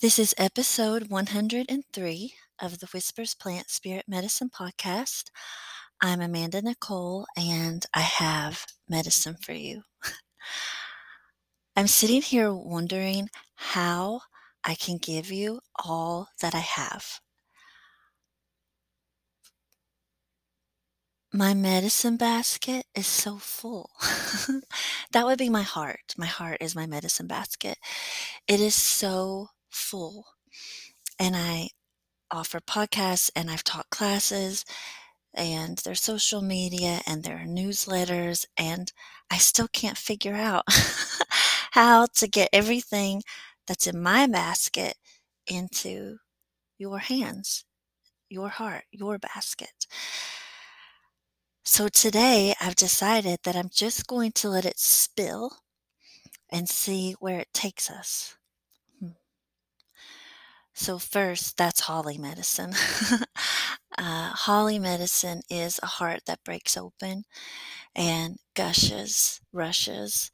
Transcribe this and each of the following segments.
This is episode 103 of the Whispers Plant Spirit Medicine podcast. I'm Amanda Nicole and I have medicine for you. I'm sitting here wondering how I can give you all that I have. My medicine basket is so full. that would be my heart. My heart is my medicine basket. It is so full. And I offer podcasts and I've taught classes and there's social media and there are newsletters and I still can't figure out how to get everything that's in my basket into your hands, your heart, your basket. So today I've decided that I'm just going to let it spill and see where it takes us. So, first, that's holly medicine. uh, holly medicine is a heart that breaks open and gushes, rushes,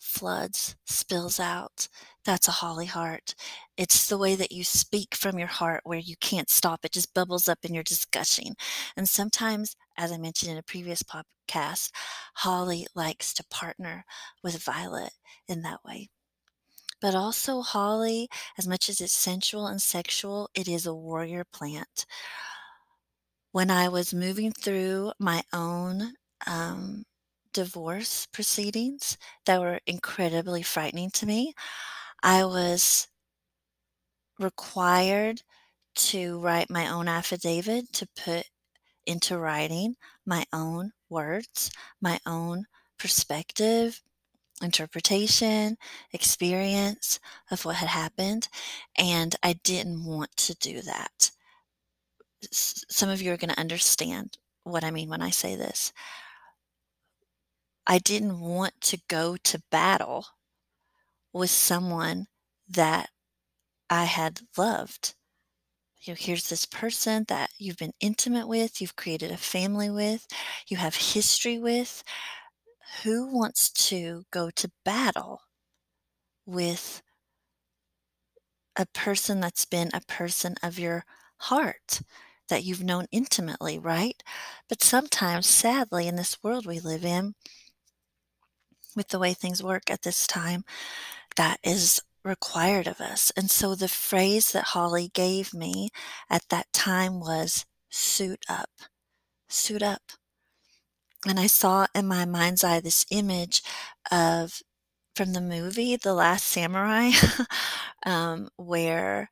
floods, spills out. That's a holly heart. It's the way that you speak from your heart where you can't stop. It just bubbles up and you're just gushing. And sometimes, as I mentioned in a previous podcast, Holly likes to partner with Violet in that way. But also, Holly, as much as it's sensual and sexual, it is a warrior plant. When I was moving through my own um, divorce proceedings that were incredibly frightening to me, I was required to write my own affidavit to put into writing my own words, my own perspective, interpretation, experience of what had happened. And I didn't want to do that. Some of you are going to understand what I mean when I say this. I didn't want to go to battle with someone that I had loved. You know, here's this person that you've been intimate with, you've created a family with, you have history with. Who wants to go to battle with a person that's been a person of your heart that you've known intimately, right? But sometimes, sadly, in this world we live in, with the way things work at this time, that is required of us. And so the phrase that Holly gave me at that time was suit up, suit up. And I saw in my mind's eye this image of from the movie The Last Samurai, um, where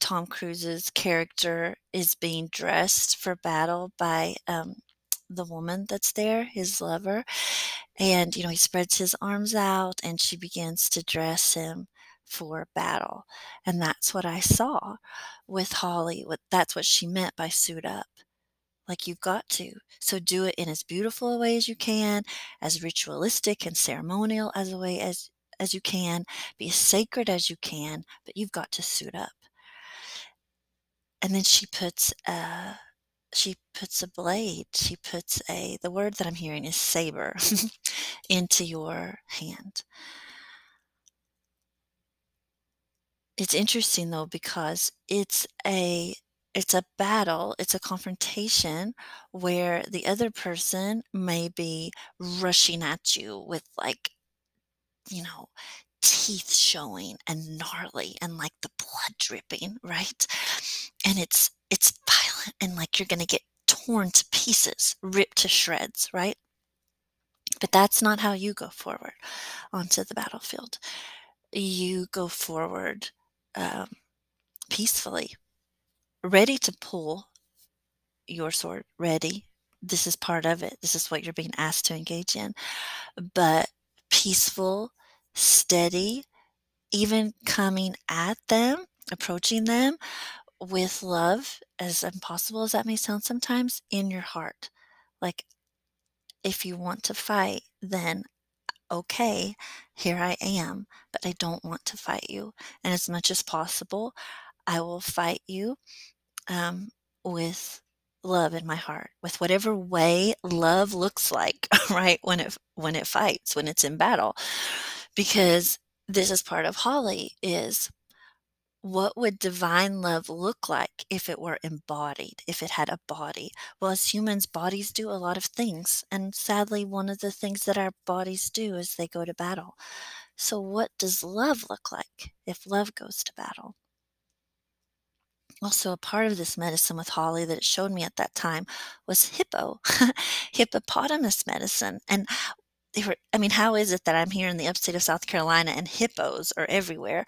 Tom Cruise's character is being dressed for battle by um, the woman that's there, his lover. And, you know, he spreads his arms out and she begins to dress him for battle. And that's what I saw with Holly. What that's what she meant by suit up. Like you've got to. So do it in as beautiful a way as you can, as ritualistic and ceremonial as a way as as you can, be as sacred as you can, but you've got to suit up. And then she puts a she puts a blade, she puts a the word that I'm hearing is saber into your hand. It's interesting though because it's a it's a battle, it's a confrontation where the other person may be rushing at you with like you know, teeth showing and gnarly and like the blood dripping, right? And it's it's violent and like you're going to get torn to pieces, ripped to shreds, right? But that's not how you go forward onto the battlefield. You go forward um, peacefully, ready to pull your sword, ready. This is part of it. This is what you're being asked to engage in. But peaceful, steady, even coming at them, approaching them with love, as impossible as that may sound sometimes, in your heart. Like, if you want to fight, then okay, here I am, but I don't want to fight you. And as much as possible, I will fight you um, with love in my heart, with whatever way love looks like, right? When it when it fights, when it's in battle, because this is part of Holly is what would divine love look like if it were embodied, if it had a body? Well, as humans, bodies do a lot of things, and sadly, one of the things that our bodies do is they go to battle. So, what does love look like if love goes to battle? Also, a part of this medicine with Holly that it showed me at that time was hippo, hippopotamus medicine. And they were, I mean, how is it that I'm here in the upstate of South Carolina and hippos are everywhere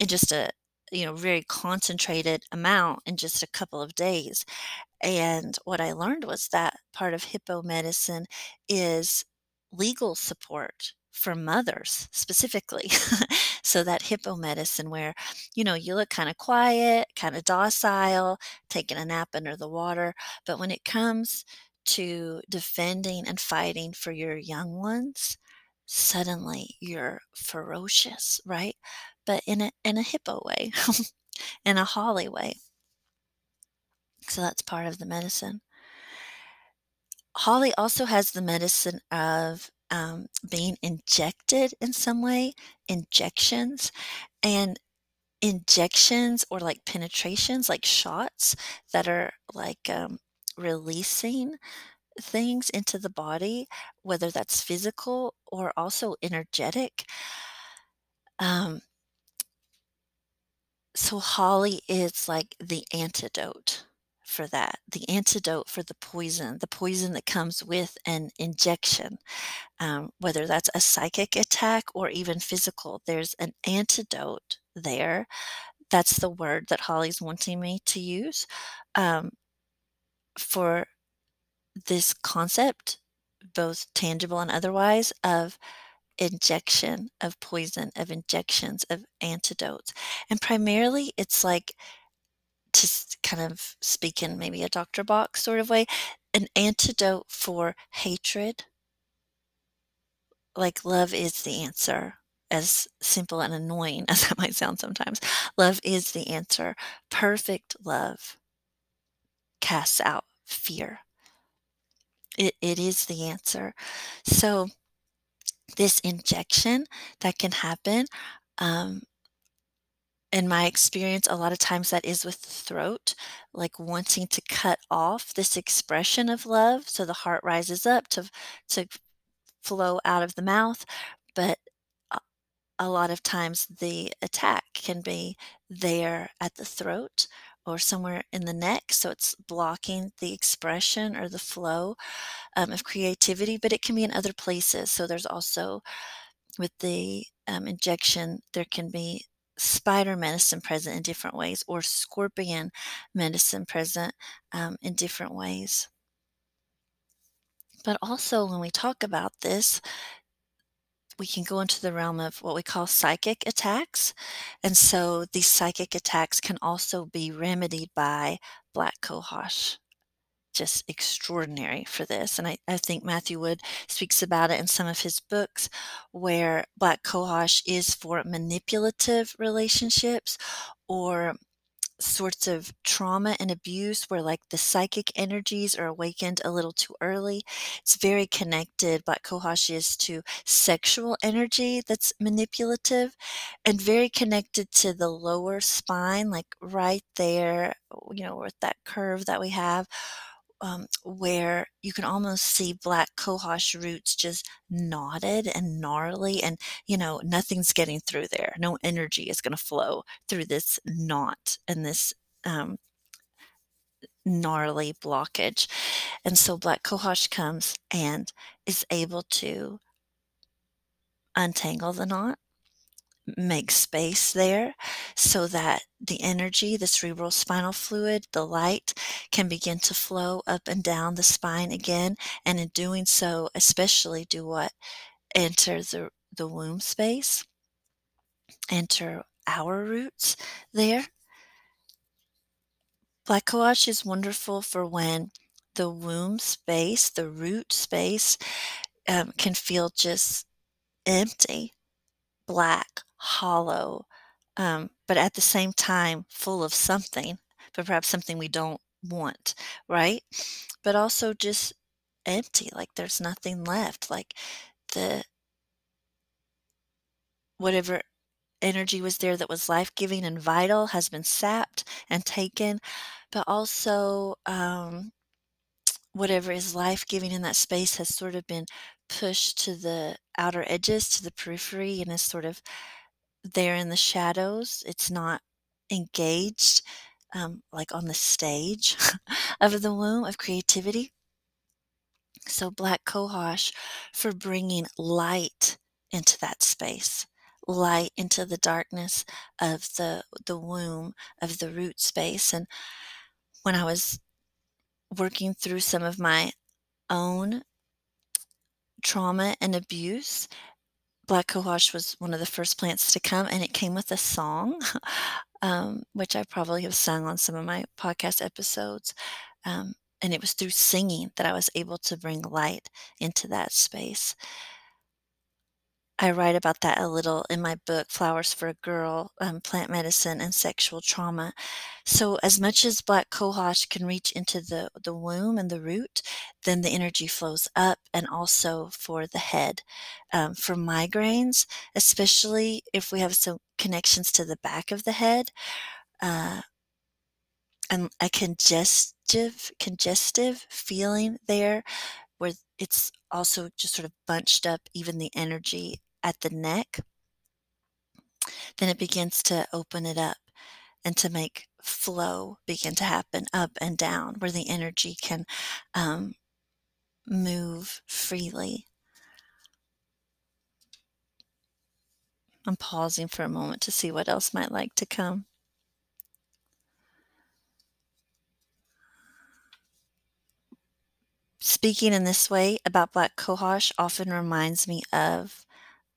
in just a, you know, very concentrated amount in just a couple of days? And what I learned was that part of hippo medicine is legal support for mothers specifically. so that hippo medicine where, you know, you look kind of quiet, kind of docile, taking a nap under the water, but when it comes to defending and fighting for your young ones, suddenly you're ferocious, right? But in a in a hippo way, in a holly way. So that's part of the medicine. Holly also has the medicine of um, being injected in some way, injections, and injections or like penetrations, like shots that are like um, releasing things into the body, whether that's physical or also energetic. Um, so Holly is like the antidote for that, the antidote for the poison, the poison that comes with an injection, um, whether that's a psychic attack or even physical. There's an antidote there. That's the word that Holly's wanting me to use um, for this concept, both tangible and otherwise, of injection of poison, of injections of antidotes. And primarily, it's like to kind of speak in maybe a doctor box sort of way, an antidote for hatred. Like love is the answer, as simple and annoying as that might sound sometimes. Love is the answer. Perfect love casts out fear. It, it is the answer. So, this injection that can happen um, in my experience, a lot of times that is with the throat, like wanting to cut off this expression of love. So the heart rises up to, to flow out of the mouth. But a, lot of times the attack can be there at the throat or somewhere in the neck. So it's blocking the expression or the flow um, of creativity, but it can be in other places. So there's also with the um, injection, there can be spider medicine present in different ways or scorpion medicine present um, in different ways. But also, when we talk about this, we can go into the realm of what we call psychic attacks. And so these psychic attacks can also be remedied by black cohosh just extraordinary for this. And I, I think Matthew Wood speaks about it in some of his books, where Black Cohosh is for manipulative relationships or sorts of trauma and abuse where like the psychic energies are awakened a little too early. It's very connected, Black Cohosh is to sexual energy that's manipulative and very connected to the lower spine, like right there, you know, with that curve that we have um, where you can almost see black cohosh roots just knotted and gnarly, and you know, nothing's getting through there. No energy is going to flow through this knot and this um, gnarly blockage. And so black cohosh comes and is able to untangle the knot make space there so that the energy, the cerebral spinal fluid, the light can begin to flow up and down the spine again. And in doing so, especially do what? Enter the, the womb space, enter our roots there. Black cohosh is wonderful for when the womb space, the root space, um, can feel just empty, black, hollow, um, but at the same time full of something, but perhaps something we don't want, right? But also just empty, like there's nothing left, like the whatever energy was there that was life-giving and vital has been sapped and taken, but also, um, whatever is life-giving in that space has sort of been pushed to the outer edges, to the periphery, and is sort of there in the shadows. It's not engaged, um, like on the stage of the womb of creativity. So black cohosh for bringing light into that space, light into the darkness of the the womb, of the root space, and when I was working through some of my own trauma and abuse, black cohosh was one of the first plants to come, and it came with a song, um, which I probably have sung on some of my podcast episodes. Um, and it was through singing that I was able to bring light into that space. I write about that a little in my book, Flowers for a Girl um, Plant Medicine and Sexual Trauma. So, as much as black cohosh can reach into the, the womb and the root, then the energy flows up and also for the head. Um, for migraines, especially if we have some connections to the back of the head, uh, and a congestive, congestive feeling there where it's also just sort of bunched up even the energy at the neck, then it begins to open it up and to make flow begin to happen up and down where the energy can um, move freely. I'm pausing for a moment to see what else might like to come. Speaking in this way about black cohosh often reminds me of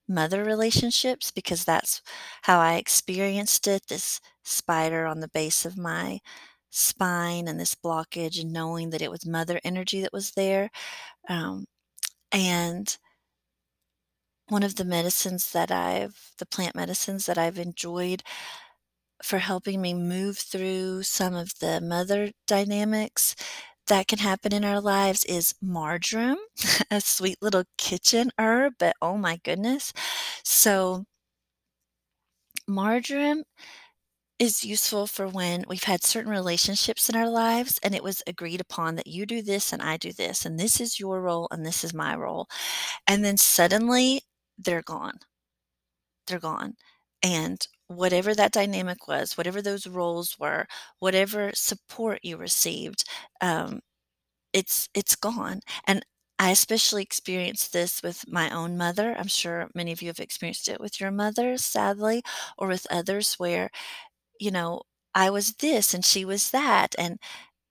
mother relationships because that's how I experienced it this spider on the base of my spine and this blockage, and knowing that it was mother energy that was there. Um, and one of the medicines that I've, the plant medicines that I've enjoyed for helping me move through some of the mother dynamics that can happen in our lives is marjoram, a sweet little kitchen herb, but oh my goodness. So, marjoram is useful for when we've had certain relationships in our lives and it was agreed upon that you do this and I do this, and this is your role and this is my role. And then suddenly they're gone. They're gone. And whatever that dynamic was, whatever those roles were, whatever support you received, um, it's it's gone. And I especially experienced this with my own mother. I'm sure many of you have experienced it with your mother, sadly, or with others where, you know, I was this and she was that, and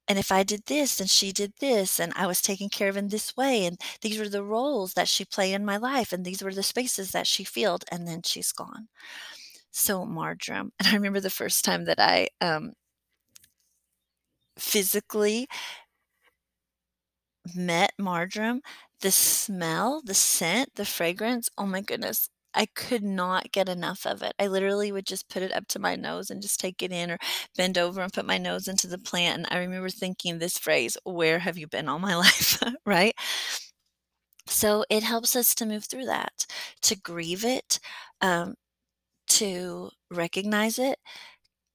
and if I did this and she did this, and I was taken care of in this way, and these were the roles that she played in my life, and these were the spaces that she filled, and then she's gone so marjoram. And I remember the first time that I um, physically met marjoram, the smell, the scent, the fragrance, oh my goodness, I could not get enough of it. I literally would just put it up to my nose and just take it in or bend over and put my nose into the plant. And I remember thinking this phrase, Where have you been all my life? right? So it helps us to move through that, to grieve it, um, to recognize it,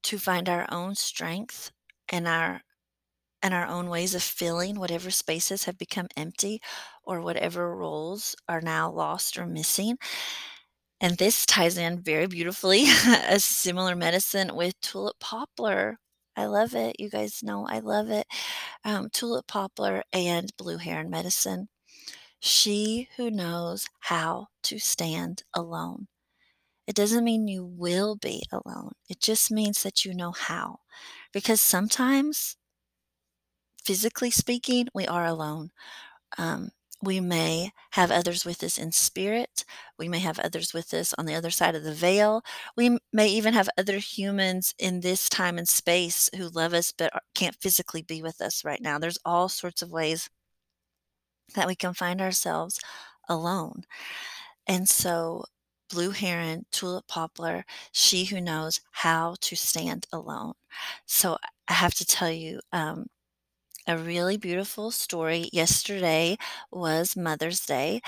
to find our own strength and our and our own ways of filling whatever spaces have become empty or whatever roles are now lost or missing. And this ties in very beautifully a similar medicine with tulip poplar. I love it. You guys know I love it. Um, tulip poplar and blue heron medicine. She who knows how to stand alone. It doesn't mean you will be alone. It just means that you know how. Because sometimes, physically speaking, we are alone. Um, we may have others with us in spirit. We may have others with us on the other side of the veil. We may even have other humans in this time and space who love us but can't physically be with us right now. There's all sorts of ways that we can find ourselves alone. And so blue heron, tulip poplar, she who knows how to stand alone. So I have to tell you um, a really beautiful story. Yesterday was Mother's Day,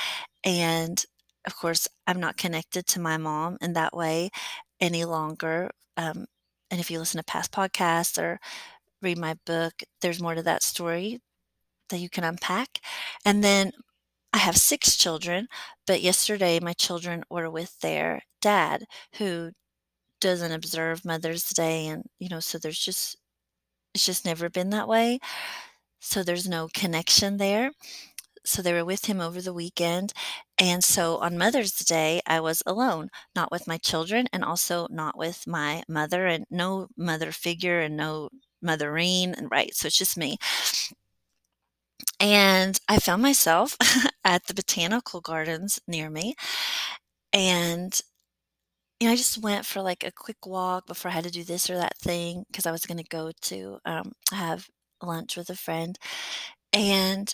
and of course, I'm not connected to my mom in that way. any longer. Um, and if you listen to past podcasts or read my book, there's more to that story that you can unpack. And then I have six children, but yesterday my children were with their dad who doesn't observe Mother's Day. And, you know, so there's just, it's just never been that way. So there's no connection there. So they were with him over the weekend. And so on Mother's Day, I was alone, not with my children and also not with my mother and no mother figure and no mothering. And right. So it's just me. And I found myself at the botanical gardens near me. And you know, I just went for like a quick walk before I had to do this or that thing because I was going to go to um, have lunch with a friend. And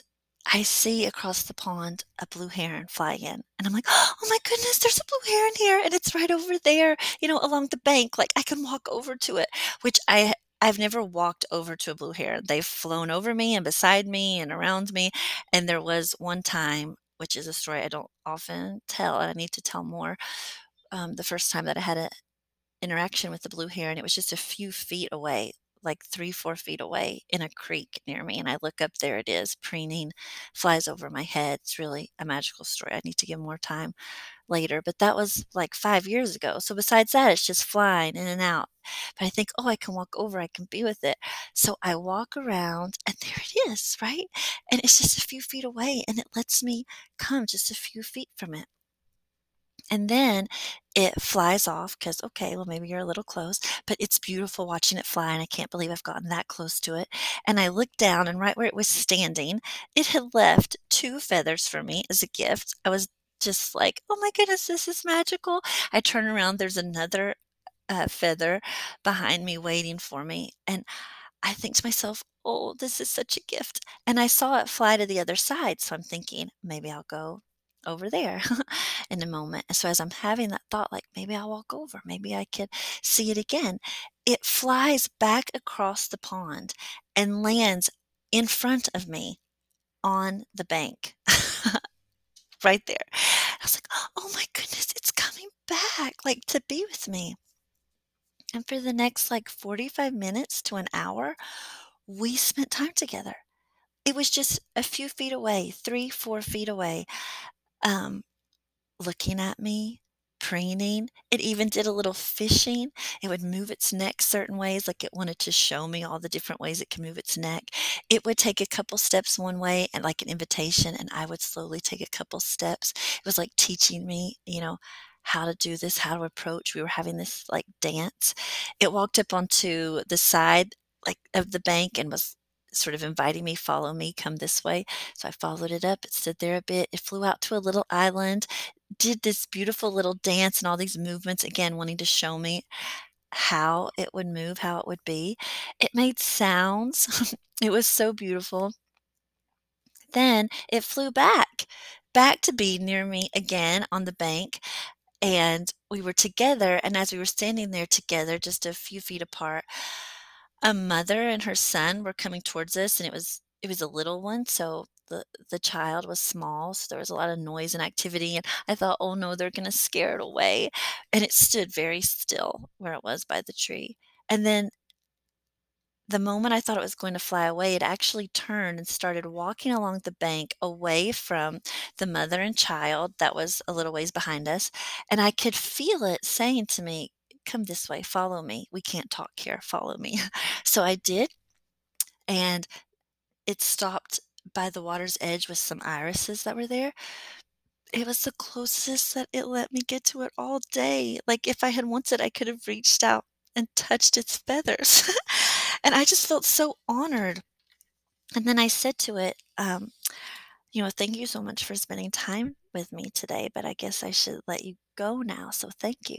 I see across the pond a blue heron fly in. And I'm like, oh my goodness, there's a blue heron here. And it's right over there, you know, along the bank. Like I can walk over to it, which I I've never walked over to a blue heron. They've flown over me and beside me and around me. And there was one time, which is a story I don't often tell, and I need to tell more. Um, the first time that I had an interaction with the blue heron, it was just a few feet away, like three, four feet away in a creek near me. And I look up, there it is, preening, flies over my head. It's really a magical story. I need to give more time later, but that was like five years ago. So besides that, it's just flying in and out. But I think, oh, I can walk over, I can be with it. So I walk around and there it is, right? And it's just a few feet away and it lets me come just a few feet from it. And then it flies off because, okay, well, maybe you're a little close, but it's beautiful watching it fly. And I can't believe I've gotten that close to it. And I looked down, and right where it was standing, it had left two feathers for me as a gift. I was just like, oh my goodness, this is magical. I turn around, there's another uh, feather behind me waiting for me. And I think to myself, oh, this is such a gift. And I saw it fly to the other side. So I'm thinking, maybe I'll go over there in a moment. And so as I'm having that thought, like maybe I'll walk over, maybe I could see it again, it flies back across the pond and lands in front of me on the bank. Right there. I was like, oh my goodness, it's coming back, like to be with me. And for the next like 45 minutes to an hour, we spent time together. It was just a few feet away, three, four feet away, um, looking at me, preening. It even did a little fishing. It would move its neck certain ways, like it wanted to show me all the different ways it can move its neck. It would take a couple steps one way and like an invitation, and I would slowly take a couple steps. It was like teaching me, you know, how to do this, how to approach. We were having this like dance. It walked up onto the side like of the bank and was sort of inviting me, follow me, come this way. So I followed it up. It stood there a bit. It flew out to a little island, did this beautiful little dance and all these movements, again, wanting to show me how it would move, how it would be. It made sounds. it was so beautiful. Then it flew back, back to be near me again on the bank. And we were together. And as we were standing there together, just a few feet apart, a mother and her son were coming towards us and it was it was a little one so the the child was small so there was a lot of noise and activity and i thought oh no they're going to scare it away and it stood very still where it was by the tree and then the moment I thought it was going to fly away, it actually turned and started walking along the bank away from the mother and child that was a little ways behind us. And I could feel it saying to me, come this way, follow me. We can't talk here, follow me. So I did. And it stopped by the water's edge with some irises that were there. It was the closest that it let me get to it all day. Like if I had wanted, I could have reached out and touched its feathers. and I just felt so honored. And then I said to it, um, you know, thank you so much for spending time with me today, but I guess I should let you go now. So thank you.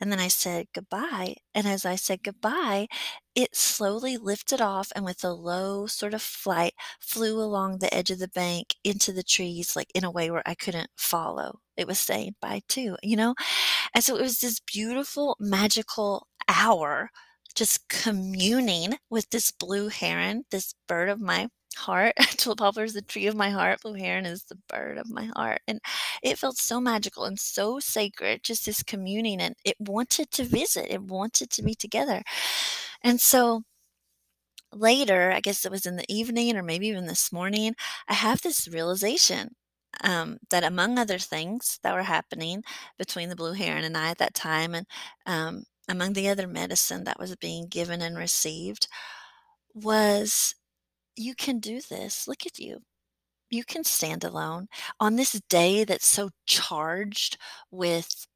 And then I said goodbye. And as I said goodbye, it slowly lifted off and with a low sort of flight flew along the edge of the bank into the trees, like in a way where I couldn't follow. It was saying bye too, you know? And so it was this beautiful, magical hour just communing with this blue heron, this bird of my heart. Tulip poplar is the tree of my heart. Blue heron is the bird of my heart. And it felt so magical and so sacred, just this communing. And it wanted to visit, it wanted to be together. And so later, I guess it was in the evening or maybe even this morning, I have this realization um, that among other things that were happening between the blue heron and I at that time, and um, among the other medicine that was being given and received, was you can do this. Look at you. You can stand alone on this day that's so charged with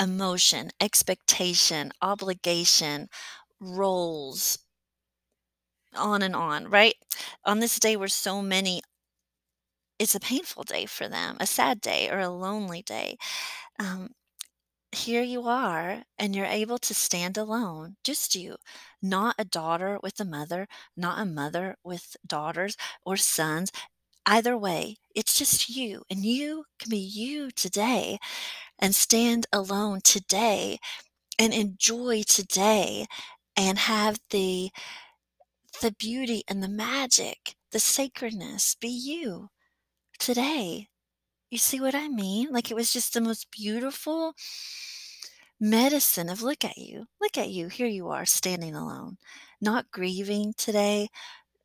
emotion, expectation, obligation, roles, on and on, right? On this day where so many it's a painful day for them, a sad day or a lonely day. Um, here you are, and you're able to stand alone, just you, not a daughter with a mother, not a mother with daughters or sons. Either way, it's just you, and you can be you today and stand alone today and enjoy today and have the the beauty and the magic, the sacredness be you today. You see what I mean? Like it was just the most beautiful medicine of look at you, look at you, here you are standing alone, not grieving today,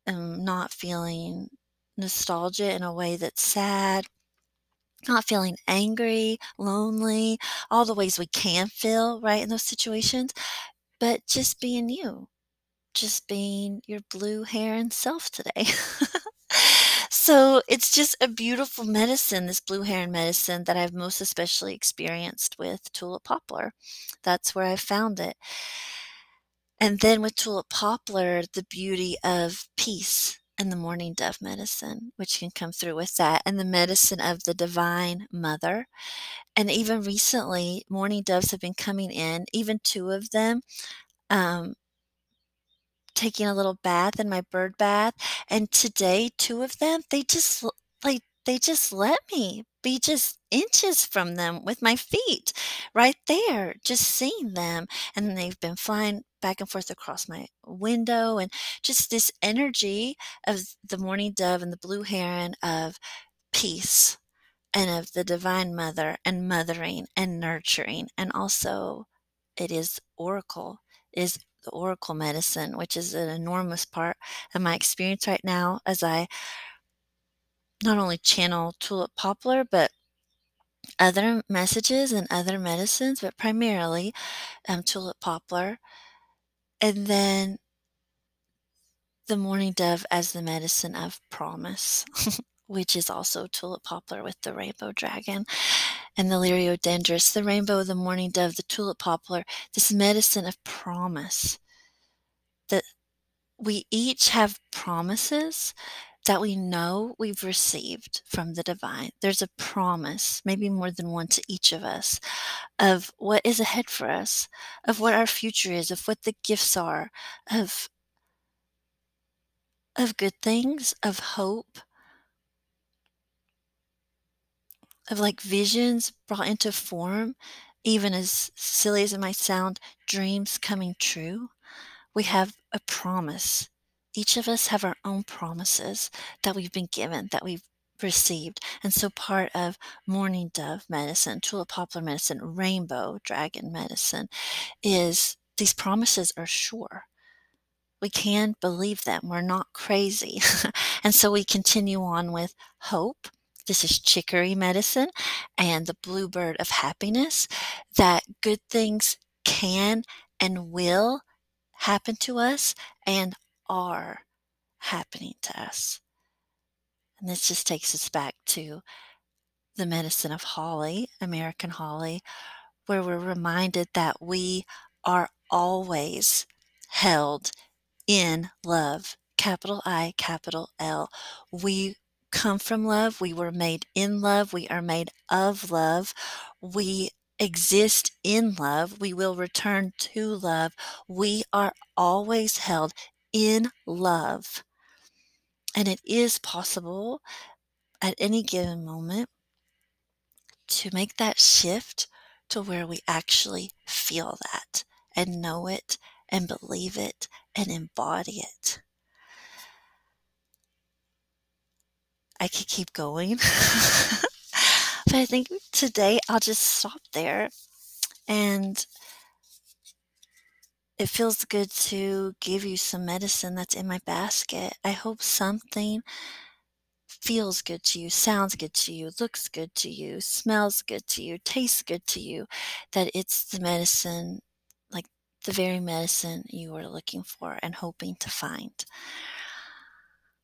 um, not feeling nostalgia in a way that's sad, not feeling angry, lonely, all the ways we can feel, right, in those situations, but just being you, just being your blue heron self today. so it's just a beautiful medicine, this blue heron medicine that I've most especially experienced with tulip poplar. That's where I found it. And then with tulip poplar, the beauty of peace and the mourning dove medicine, which can come through with that, and the medicine of the divine mother. And even recently, mourning doves have been coming in, even two of them. Um, taking a little bath in my bird bath, and today, two of them, they just like they just let me be just inches from them with my feet right there, just seeing them. And they've been flying back and forth across my window, and just this energy of the mourning dove and the blue heron of peace and of the divine mother and mothering and nurturing. And also, it is oracle, is oracle medicine, which is an enormous part of my experience right now as I not only channel tulip poplar, but other messages and other medicines, but primarily um, tulip poplar. And then the mourning dove as the medicine of promise, which is also tulip poplar with the rainbow dragon and the liriodendrus, the rainbow, the mourning dove, the tulip poplar, this medicine of promise. That we each have promises that we know we've received from the divine. There's a promise, maybe more than one to each of us, of what is ahead for us, of what our future is, of what the gifts are, of of good things, of hope, of like visions brought into form, even as silly as it might sound, dreams coming true. We have a promise. Each of us have our own promises that we've been given, that we've received. And so part of mourning dove medicine, tulip poplar medicine, rainbow dragon medicine is these promises are sure. We can believe them. We're not crazy. and so we continue on with hope this is chicory medicine and the bluebird of happiness that good things can and will happen to us and are happening to us. And this just takes us back to the medicine of holly, American holly, where we're reminded that we are always held in love. Capital I, capital L. We come from love. We were made in love. We are made of love. We exist in love. We will return to love. We are always held in love. And it is possible at any given moment to make that shift to where we actually feel that and know it and believe it and embody it. I could keep going. but I think today I'll just stop there. And it feels good to give you some medicine that's in my basket. I hope something feels good to you, sounds good to you, looks good to you, smells good to you, tastes good to you, that it's the medicine, like the very medicine you were looking for and hoping to find.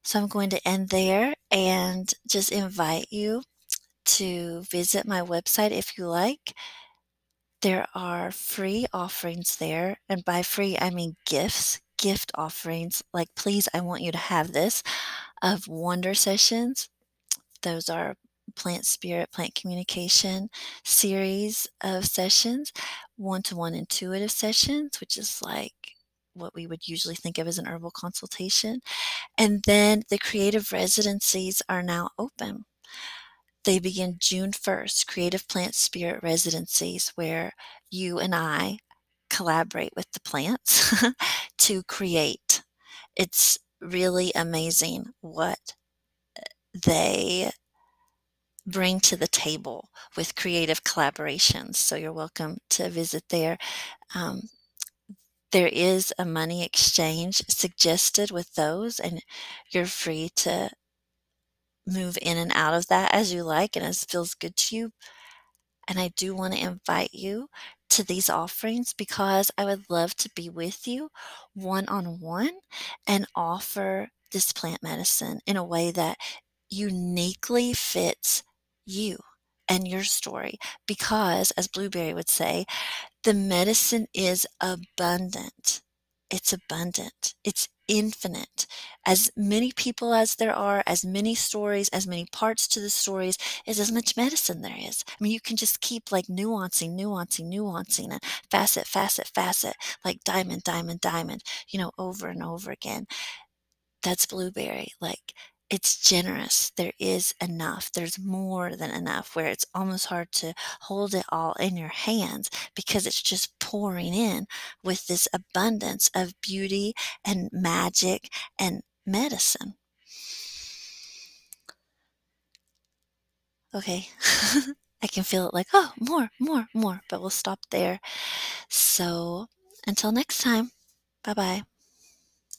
So I'm going to end there and just invite you to visit my website if you like. There are free offerings there, and by free, I mean gifts, gift offerings. Like, please, I want you to have this of wonder sessions. Those are plant spirit, plant communication series of sessions, one to one intuitive sessions, which is like what we would usually think of as an herbal consultation. And then the creative residencies are now open. They begin June 1st, Creative Plant Spirit Residencies, where you and I collaborate with the plants to create. It's really amazing what they bring to the table with creative collaborations. So you're welcome to visit there. Um, there is a money exchange suggested with those, and you're free to move in and out of that as you like and as feels good to you. And I do want to invite you to these offerings because I would love to be with you one on one and offer this plant medicine in a way that uniquely fits you and your story. Because, as Blueberry would say, the medicine is abundant. It's abundant. It's infinite. As many people as there are, as many stories, as many parts to the stories, is as much medicine there is. I mean, you can just keep like nuancing, nuancing, nuancing, and facet, facet, facet, like diamond, diamond, diamond, you know, over and over again. That's blueberry. Like, it's generous. There is enough. There's more than enough where it's almost hard to hold it all in your hands because it's just pouring in with this abundance of beauty and magic and medicine. Okay. I can feel it like, oh, more, more, more, but we'll stop there. So until next time, bye bye.